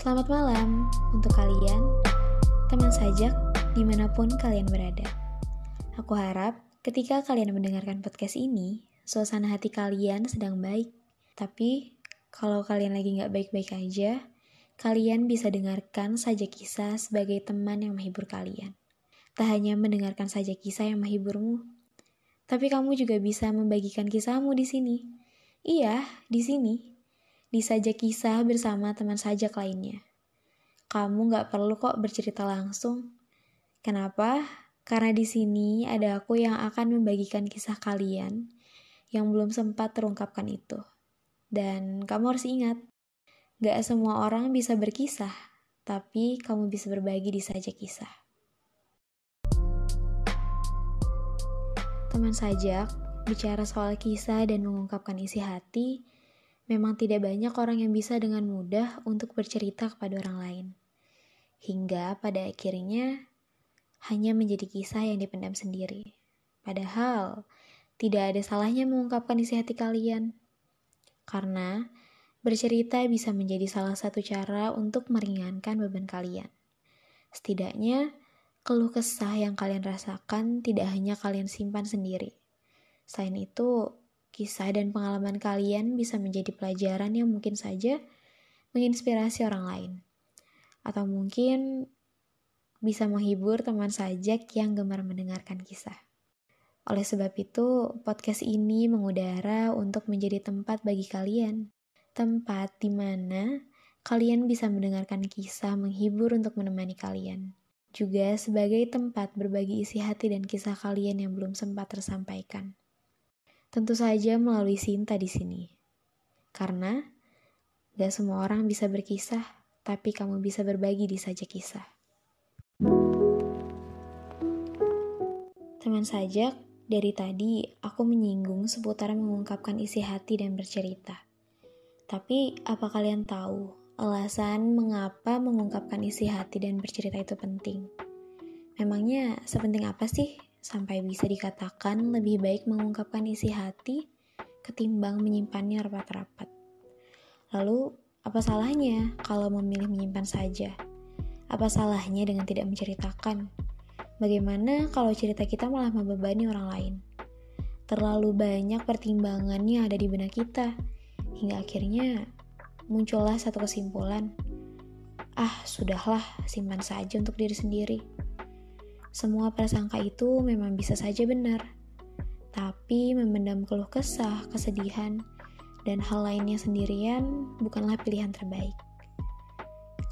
Selamat malam untuk kalian, teman sajak di mana pun kalian berada. Aku harap ketika kalian mendengarkan podcast ini, suasana hati kalian sedang baik. Tapi kalau kalian lagi nggak baik-baik aja, kalian bisa dengarkan saja kisah sebagai teman yang menghibur kalian. Tak hanya mendengarkan saja kisah yang menghiburmu, tapi kamu juga bisa membagikan kisahmu di sini. Iya, di sini. Di sajak kisah bersama teman sajak lainnya. Kamu nggak perlu kok bercerita langsung. Kenapa? Karena di sini ada aku yang akan membagikan kisah kalian yang belum sempat terungkapkan itu. Dan kamu harus ingat, gak semua orang bisa berkisah, tapi kamu bisa berbagi di saja kisah. Teman sajak, bicara soal kisah dan mengungkapkan isi hati, memang tidak banyak orang yang bisa dengan mudah untuk bercerita kepada orang lain. Hingga pada akhirnya hanya menjadi kisah yang dipendam sendiri. Padahal, tidak ada salahnya mengungkapkan isi hati kalian. Karena bercerita bisa menjadi salah satu cara untuk meringankan beban kalian. Setidaknya, keluh kesah yang kalian rasakan tidak hanya kalian simpan sendiri. Selain itu, kisah dan pengalaman kalian bisa menjadi pelajaran yang mungkin saja menginspirasi orang lain. Atau mungkin bisa menghibur teman sajak yang gemar mendengarkan kisah. Oleh sebab itu, podcast ini mengudara untuk menjadi tempat bagi kalian. Tempat di mana kalian bisa mendengarkan kisah menghibur untuk menemani kalian. Juga sebagai tempat berbagi isi hati dan kisah kalian yang belum sempat tersampaikan. Tentu saja melalui Sinta di sini. Karena gak semua orang bisa berkisah, tapi kamu bisa berbagi di saja kisah. Teman sajak, dari tadi, aku menyinggung seputar mengungkapkan isi hati dan bercerita. Tapi, apa kalian tahu alasan mengapa mengungkapkan isi hati dan bercerita itu penting? Memangnya sepenting apa sih sampai bisa dikatakan lebih baik mengungkapkan isi hati ketimbang menyimpannya rapat-rapat? Lalu, apa salahnya kalau memilih menyimpan saja? Apa salahnya dengan tidak menceritakan? Bagaimana kalau cerita kita malah membebani orang lain? Terlalu banyak pertimbangan yang ada di benak kita, hingga akhirnya muncullah satu kesimpulan. Ah, sudahlah, simpan saja untuk diri sendiri. Semua prasangka itu memang bisa saja benar, tapi memendam keluh kesah, kesedihan, dan hal lainnya sendirian bukanlah pilihan terbaik.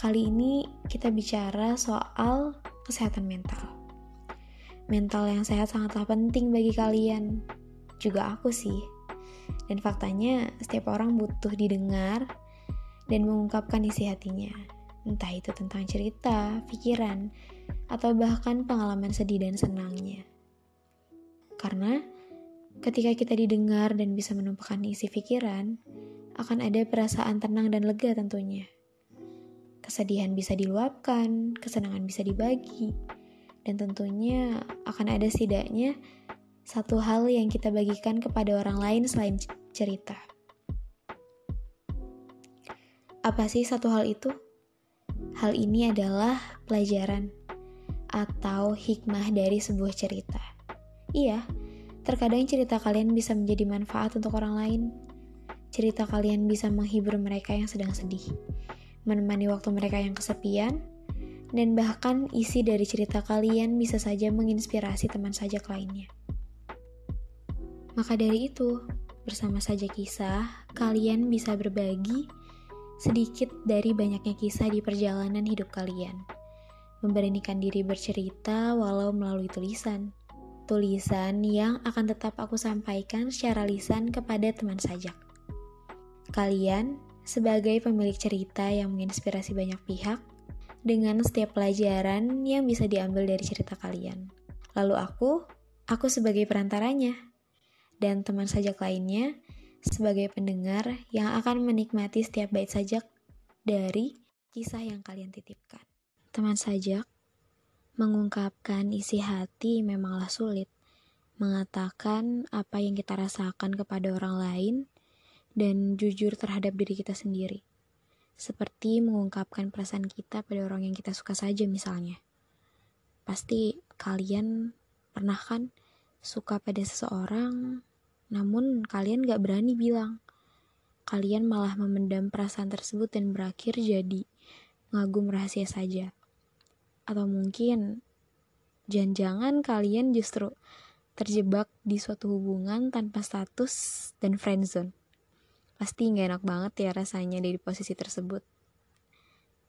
Kali ini kita bicara soal kesehatan mental. Mental yang sehat sangatlah penting bagi kalian. Juga aku sih. Dan faktanya, setiap orang butuh didengar dan mengungkapkan isi hatinya. Entah itu tentang cerita, pikiran, atau bahkan pengalaman sedih dan senangnya. Karena ketika kita didengar dan bisa menumpahkan isi pikiran, akan ada perasaan tenang dan lega tentunya. Kesedihan bisa diluapkan, kesenangan bisa dibagi, dan tentunya akan ada setidaknya satu hal yang kita bagikan kepada orang lain selain cerita. Apa sih satu hal itu? Hal ini adalah pelajaran atau hikmah dari sebuah cerita. Iya, terkadang cerita kalian bisa menjadi manfaat untuk orang lain. Cerita kalian bisa menghibur mereka yang sedang sedih, menemani waktu mereka yang kesepian, dan bahkan isi dari cerita kalian bisa saja menginspirasi teman sajak lainnya. Maka dari itu, bersama saja kisah, kalian bisa berbagi sedikit dari banyaknya kisah di perjalanan hidup kalian. Memberanikan diri bercerita walau melalui tulisan. Tulisan yang akan tetap aku sampaikan secara lisan kepada teman sajak. Kalian, sebagai pemilik cerita yang menginspirasi banyak pihak, dengan setiap pelajaran yang bisa diambil dari cerita kalian. Lalu aku, aku sebagai perantaranya, dan teman sajak lainnya sebagai pendengar yang akan menikmati setiap bait sajak dari kisah yang kalian titipkan. Teman sajak, mengungkapkan isi hati memanglah sulit. Mengatakan apa yang kita rasakan kepada orang lain dan jujur terhadap diri kita sendiri. Seperti mengungkapkan perasaan kita pada orang yang kita suka saja misalnya. Pasti kalian pernah kan suka pada seseorang, namun kalian gak berani bilang. Kalian malah memendam perasaan tersebut dan berakhir jadi ngagum rahasia saja. Atau mungkin jangan-jangan kalian justru terjebak di suatu hubungan tanpa status dan friendzone. Pasti gak enak banget ya rasanya di posisi tersebut.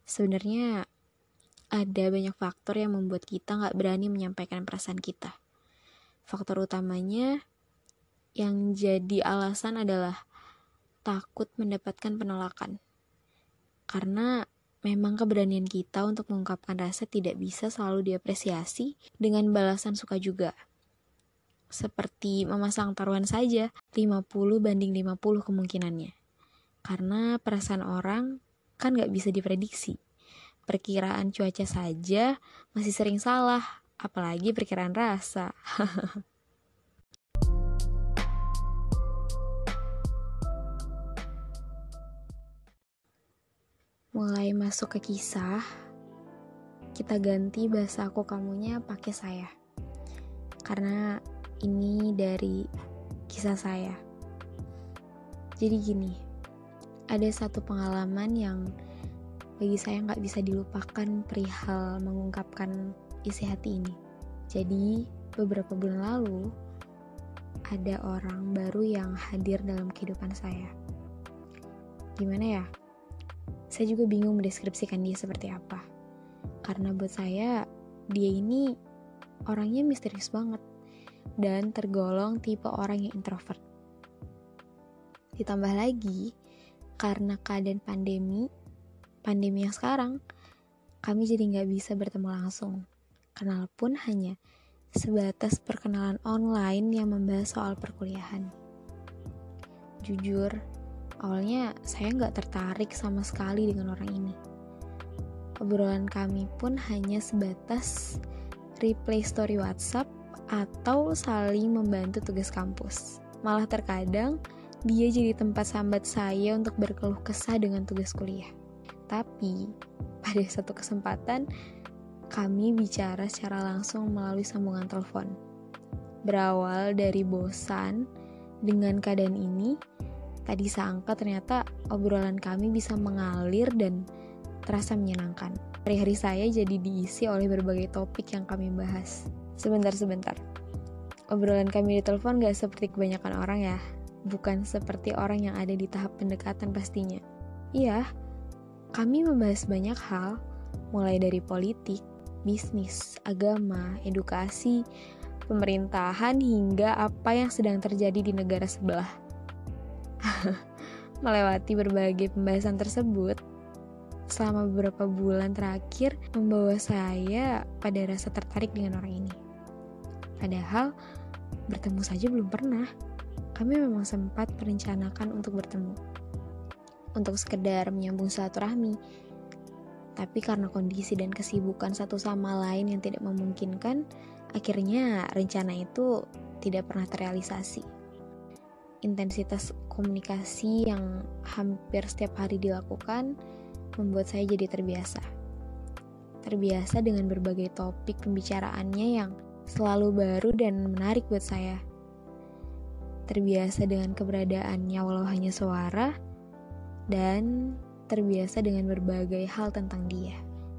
Sebenarnya ada banyak faktor yang membuat kita gak berani menyampaikan perasaan kita. Faktor utamanya yang jadi alasan adalah takut mendapatkan penolakan. Karena memang keberanian kita untuk mengungkapkan rasa tidak bisa selalu diapresiasi dengan balasan suka juga. Seperti memasang taruhan saja, 50 banding 50 kemungkinannya. Karena perasaan orang kan gak bisa diprediksi. Perkiraan cuaca saja masih sering salah, apalagi perkiraan rasa. Mulai masuk ke kisah, kita ganti bahasa aku kamunya pakai saya. Karena ini dari kisah saya. Jadi gini, ada satu pengalaman yang bagi saya nggak bisa dilupakan perihal mengungkapkan isi hati ini. Jadi beberapa bulan lalu ada orang baru yang hadir dalam kehidupan saya. Gimana ya? Saya juga bingung mendeskripsikan dia seperti apa. Karena buat saya, dia ini orangnya misterius banget dan tergolong tipe orang yang introvert. Ditambah lagi, karena keadaan pandemi, pandemi yang sekarang, kami jadi nggak bisa bertemu langsung. Kenal pun hanya sebatas perkenalan online yang membahas soal perkuliahan. Jujur, Awalnya saya nggak tertarik sama sekali dengan orang ini. Obrolan kami pun hanya sebatas replay story WhatsApp atau saling membantu tugas kampus. Malah terkadang dia jadi tempat sambat saya untuk berkeluh kesah dengan tugas kuliah. Tapi pada satu kesempatan kami bicara secara langsung melalui sambungan telepon. Berawal dari bosan dengan keadaan ini, Tak disangka ternyata obrolan kami bisa mengalir dan terasa menyenangkan. Hari-hari saya jadi diisi oleh berbagai topik yang kami bahas. Sebentar-sebentar. Obrolan kami di telepon gak seperti kebanyakan orang ya. Bukan seperti orang yang ada di tahap pendekatan pastinya. Iya, kami membahas banyak hal, mulai dari politik, bisnis, agama, edukasi, pemerintahan, hingga apa yang sedang terjadi di negara sebelah. Melewati berbagai pembahasan tersebut, selama beberapa bulan terakhir membawa saya pada rasa tertarik dengan orang ini. Padahal bertemu saja belum pernah. Kami memang sempat merencanakan untuk bertemu. Untuk sekedar menyambung silaturahmi. Tapi karena kondisi dan kesibukan satu sama lain yang tidak memungkinkan, akhirnya rencana itu tidak pernah terrealisasi intensitas komunikasi yang hampir setiap hari dilakukan membuat saya jadi terbiasa. Terbiasa dengan berbagai topik pembicaraannya yang selalu baru dan menarik buat saya. Terbiasa dengan keberadaannya walau hanya suara, dan terbiasa dengan berbagai hal tentang dia.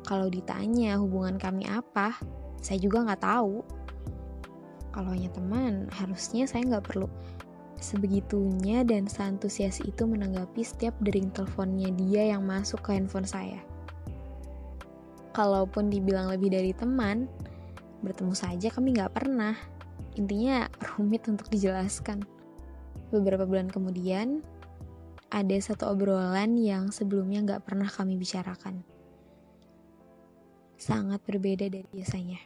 Kalau ditanya hubungan kami apa, saya juga nggak tahu. Kalau hanya teman, harusnya saya nggak perlu sebegitunya dan seantusias itu menanggapi setiap dering teleponnya dia yang masuk ke handphone saya. Kalaupun dibilang lebih dari teman, bertemu saja kami nggak pernah. Intinya rumit untuk dijelaskan. Beberapa bulan kemudian, ada satu obrolan yang sebelumnya nggak pernah kami bicarakan. Sangat berbeda dari biasanya.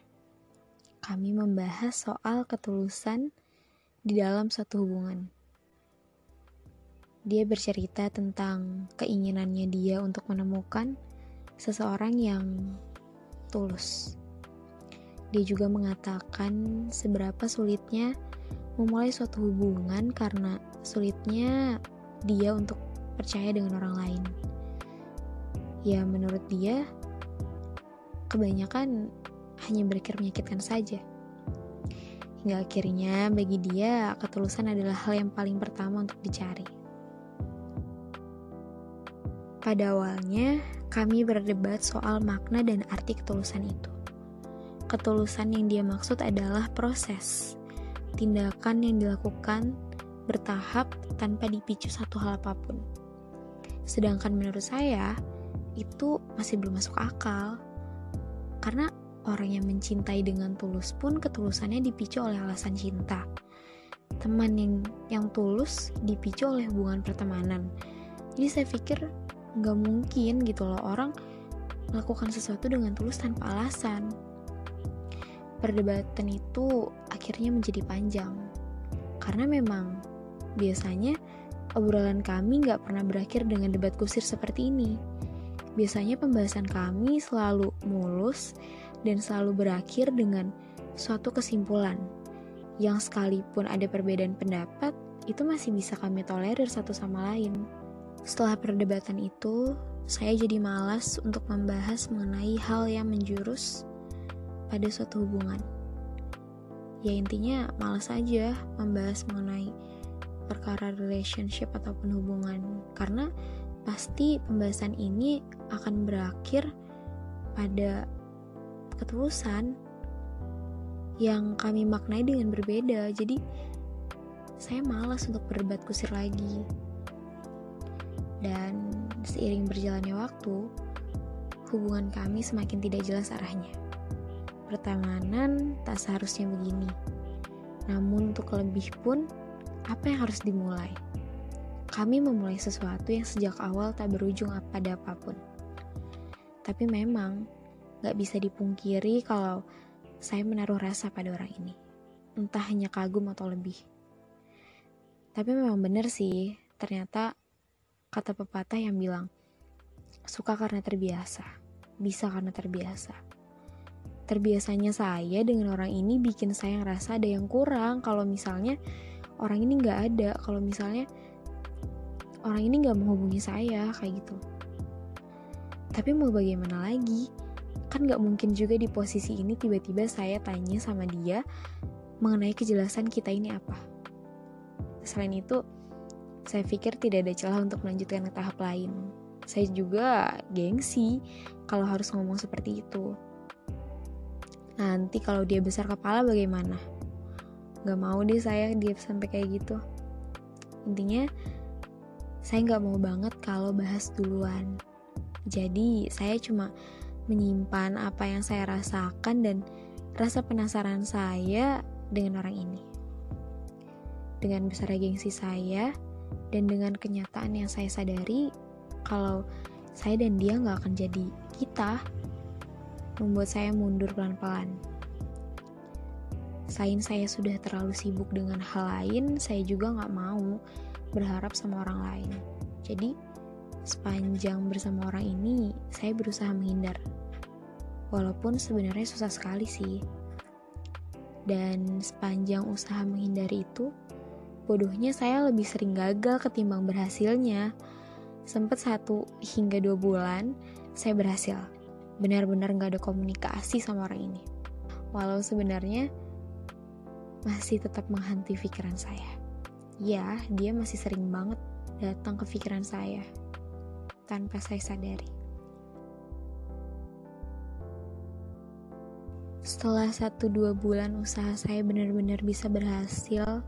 Kami membahas soal ketulusan di dalam satu hubungan. Dia bercerita tentang keinginannya dia untuk menemukan seseorang yang tulus. Dia juga mengatakan seberapa sulitnya memulai suatu hubungan karena sulitnya dia untuk percaya dengan orang lain. ya menurut dia kebanyakan hanya berakhir menyakitkan saja. Hingga akhirnya bagi dia ketulusan adalah hal yang paling pertama untuk dicari. Pada awalnya, kami berdebat soal makna dan arti ketulusan itu. Ketulusan yang dia maksud adalah proses, tindakan yang dilakukan bertahap tanpa dipicu satu hal apa pun. Sedangkan menurut saya, itu masih belum masuk akal. Karena orang yang mencintai dengan tulus pun ketulusannya dipicu oleh alasan cinta. Teman yang yang tulus dipicu oleh hubungan pertemanan. Jadi saya pikir nggak mungkin gitu loh orang melakukan sesuatu dengan tulus tanpa alasan. Perdebatan itu akhirnya menjadi panjang karena memang biasanya obrolan kami nggak pernah berakhir dengan debat kusir seperti ini. Biasanya pembahasan kami selalu mulus dan selalu berakhir dengan suatu kesimpulan yang sekalipun ada perbedaan pendapat itu masih bisa kami tolerir satu sama lain. Setelah perdebatan itu, saya jadi malas untuk membahas mengenai hal yang menjurus pada suatu hubungan. Ya intinya malas aja membahas mengenai perkara relationship ataupun hubungan karena pasti pembahasan ini akan berakhir pada ketulusan yang kami maknai dengan berbeda. Jadi saya malas untuk berdebat kusir lagi. Dan seiring berjalannya waktu, hubungan kami semakin tidak jelas arahnya. Pertemanan tak seharusnya begini. Namun untuk lebih pun, apa yang harus dimulai? Kami memulai sesuatu yang sejak awal tak berujung pada apa pun. Tapi memang gak bisa dipungkiri kalau saya menaruh rasa pada orang ini. Entah hanya kagum atau lebih. Tapi memang benar sih, ternyata Kata pepatah yang bilang, suka karena terbiasa, bisa karena terbiasa. Terbiasanya saya dengan orang ini bikin saya ngerasa ada yang kurang kalau misalnya orang ini nggak ada, kalau misalnya orang ini nggak menghubungi saya kayak gitu. Tapi mau bagaimana lagi? Kan nggak mungkin juga di posisi ini tiba-tiba saya tanya sama dia mengenai kejelasan kita ini apa. Selain itu, saya pikir tidak ada celah untuk melanjutkan ke tahap lain. Saya juga gengsi kalau harus ngomong seperti itu. Nanti kalau dia besar kepala bagaimana? Gak mau deh saya dia sampai kayak gitu. Intinya, saya gak mau banget kalau bahas duluan. Jadi, saya cuma menyimpan apa yang saya rasakan dan rasa penasaran saya dengan orang ini. Dengan besar gengsi saya, dan dengan kenyataan yang saya sadari kalau saya dan dia nggak akan jadi kita membuat saya mundur pelan-pelan. Selain saya sudah terlalu sibuk dengan hal lain, saya juga nggak mau berharap sama orang lain. Jadi, sepanjang bersama orang ini, saya berusaha menghindar. Walaupun sebenarnya susah sekali sih. Dan sepanjang usaha menghindari itu, Bodohnya saya lebih sering gagal ketimbang berhasilnya. Sempat satu hingga dua bulan, saya berhasil. Benar-benar gak ada komunikasi sama orang ini. Walau sebenarnya masih tetap menghantui pikiran saya. Ya, dia masih sering banget datang ke pikiran saya tanpa saya sadari. Setelah satu dua bulan usaha saya benar-benar bisa berhasil,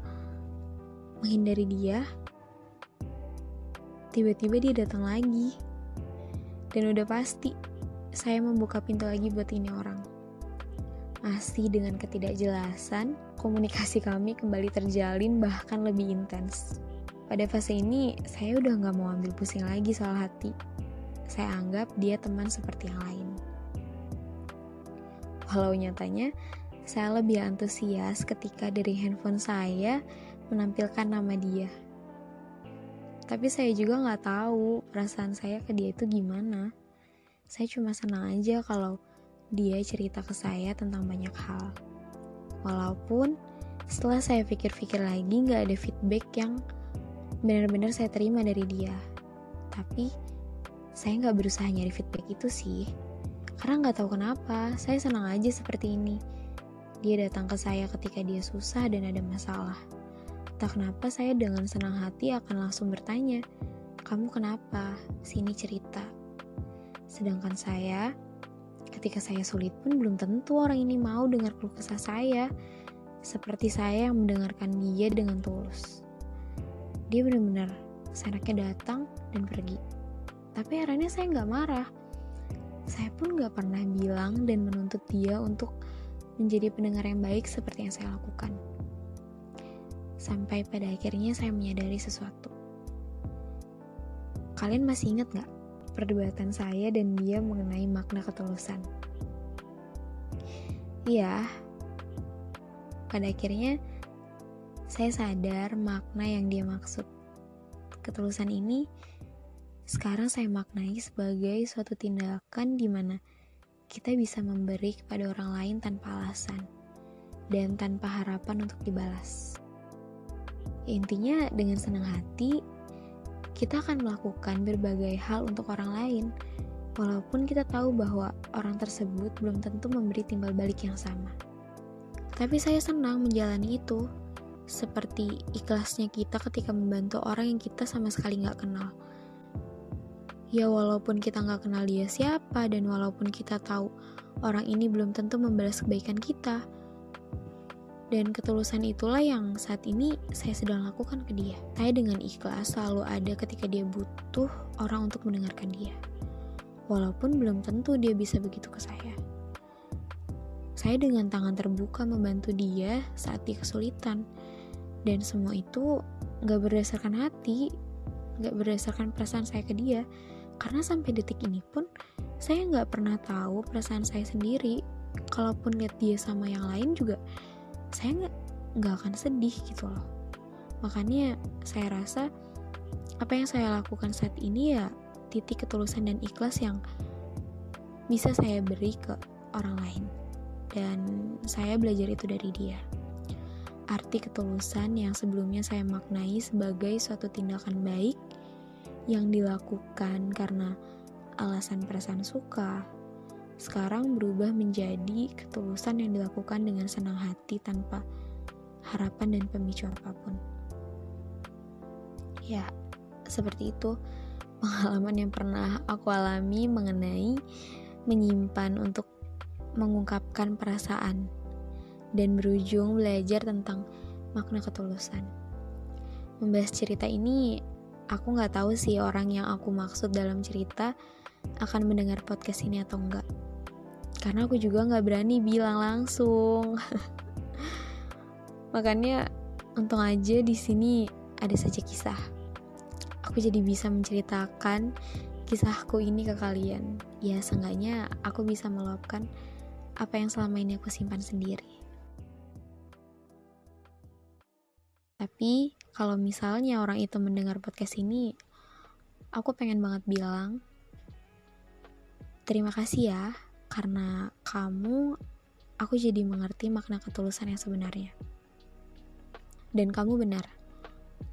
menghindari dia, tiba-tiba dia datang lagi. Dan udah pasti, saya membuka pintu lagi buat ini orang. Masih dengan ketidakjelasan, komunikasi kami kembali terjalin bahkan lebih intens. Pada fase ini, saya udah gak mau ambil pusing lagi soal hati. Saya anggap dia teman seperti yang lain. Walau nyatanya, saya lebih antusias ketika dari handphone saya menampilkan nama dia. Tapi saya juga nggak tahu perasaan saya ke dia itu gimana. Saya cuma senang aja kalau dia cerita ke saya tentang banyak hal. Walaupun setelah saya pikir-pikir lagi nggak ada feedback yang benar-benar saya terima dari dia. Tapi Saya nggak berusaha nyari feedback itu sih. Karena nggak tahu kenapa, saya senang aja seperti ini. Dia datang ke saya ketika dia susah dan ada masalah. Tak kenapa saya dengan senang hati akan langsung bertanya, kamu kenapa? Sini cerita. Sedangkan saya, ketika saya sulit pun belum tentu orang ini mau dengar keluh kesah saya. Seperti saya yang mendengarkan dia dengan tulus. Dia benar-benar senaknya datang dan pergi. Tapi akhirnya saya nggak marah. Saya pun nggak pernah bilang dan menuntut dia untuk menjadi pendengar yang baik seperti yang saya lakukan. Sampai pada akhirnya saya menyadari sesuatu. Kalian masih ingat nggak perdebatan saya dan dia mengenai makna ketulusan? Iya, pada akhirnya saya sadar makna yang dia maksud. Ketulusan ini sekarang saya maknai sebagai suatu tindakan di mana kita bisa memberi kepada orang lain tanpa alasan dan tanpa harapan untuk dibalas. Intinya dengan senang hati kita akan melakukan berbagai hal untuk orang lain walaupun kita tahu bahwa orang tersebut belum tentu memberi timbal balik yang sama. Tapi saya senang menjalani itu, seperti ikhlasnya kita ketika membantu orang yang kita sama sekali nggak kenal. Ya walaupun kita nggak kenal dia siapa dan walaupun kita tahu orang ini belum tentu membalas kebaikan kita. Dan ketulusan itulah yang saat ini saya sedang lakukan ke dia. Saya dengan ikhlas selalu ada ketika dia butuh orang untuk mendengarkan dia. Walaupun belum tentu dia bisa begitu ke saya. Saya dengan tangan terbuka membantu dia saat dia kesulitan. Dan semua itu gak berdasarkan hati, gak berdasarkan perasaan saya ke dia. Karena sampai detik ini pun, saya gak pernah tahu perasaan saya sendiri. Kalaupun lihat dia sama yang lain juga, saya gak, gak akan sedih gitu loh. Makanya saya rasa apa yang saya lakukan saat ini ya titik ketulusan dan ikhlas yang bisa saya beri ke orang lain dan saya belajar itu dari dia. Arti ketulusan yang sebelumnya saya maknai sebagai suatu tindakan baik yang dilakukan karena alasan perasaan suka, sekarang berubah menjadi ketulusan yang dilakukan dengan senang hati tanpa harapan dan pemicu apa pun. Ya, seperti itu pengalaman yang pernah aku alami mengenai menyimpan untuk mengungkapkan perasaan dan berujung belajar tentang makna ketulusan. Membahas cerita ini, aku nggak tahu sih orang yang aku maksud dalam cerita akan mendengar podcast ini atau enggak. Karena aku juga nggak berani bilang langsung. Makanya untung aja di sini ada saja kisah. Aku jadi bisa menceritakan kisahku ini ke kalian. Ya, seenggaknya aku bisa meluapkan apa yang selama ini aku simpan sendiri. Tapi kalau misalnya orang itu mendengar podcast ini, aku pengen banget bilang terima kasih ya karena kamu aku jadi mengerti makna ketulusan yang sebenarnya. Dan kamu benar,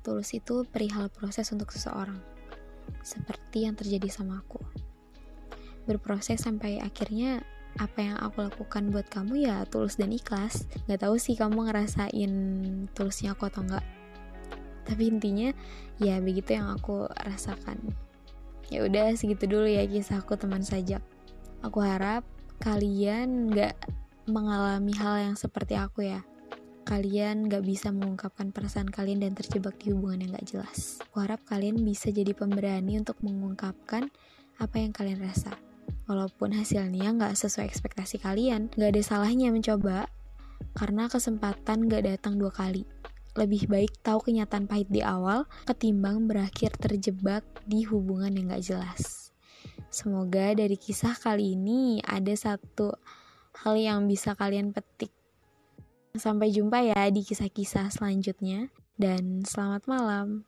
tulus itu perihal proses untuk seseorang, seperti yang terjadi sama aku. Berproses sampai akhirnya apa yang aku lakukan buat kamu ya tulus dan ikhlas. Gak tahu sih kamu ngerasain tulusnya aku atau enggak tapi intinya ya begitu yang aku rasakan. Ya udah segitu dulu ya kisahku teman sajak. Aku harap kalian gak mengalami hal yang seperti aku ya. Kalian gak bisa mengungkapkan perasaan kalian dan terjebak di hubungan yang gak jelas. Aku harap kalian bisa jadi pemberani untuk mengungkapkan apa yang kalian rasa. Walaupun hasilnya nggak sesuai ekspektasi kalian, nggak ada salahnya mencoba, karena kesempatan nggak datang dua kali. Lebih baik tahu kenyataan pahit di awal, ketimbang berakhir terjebak di hubungan yang nggak jelas. Semoga dari kisah kali ini ada satu hal yang bisa kalian petik. Sampai jumpa ya di kisah-kisah selanjutnya, dan selamat malam.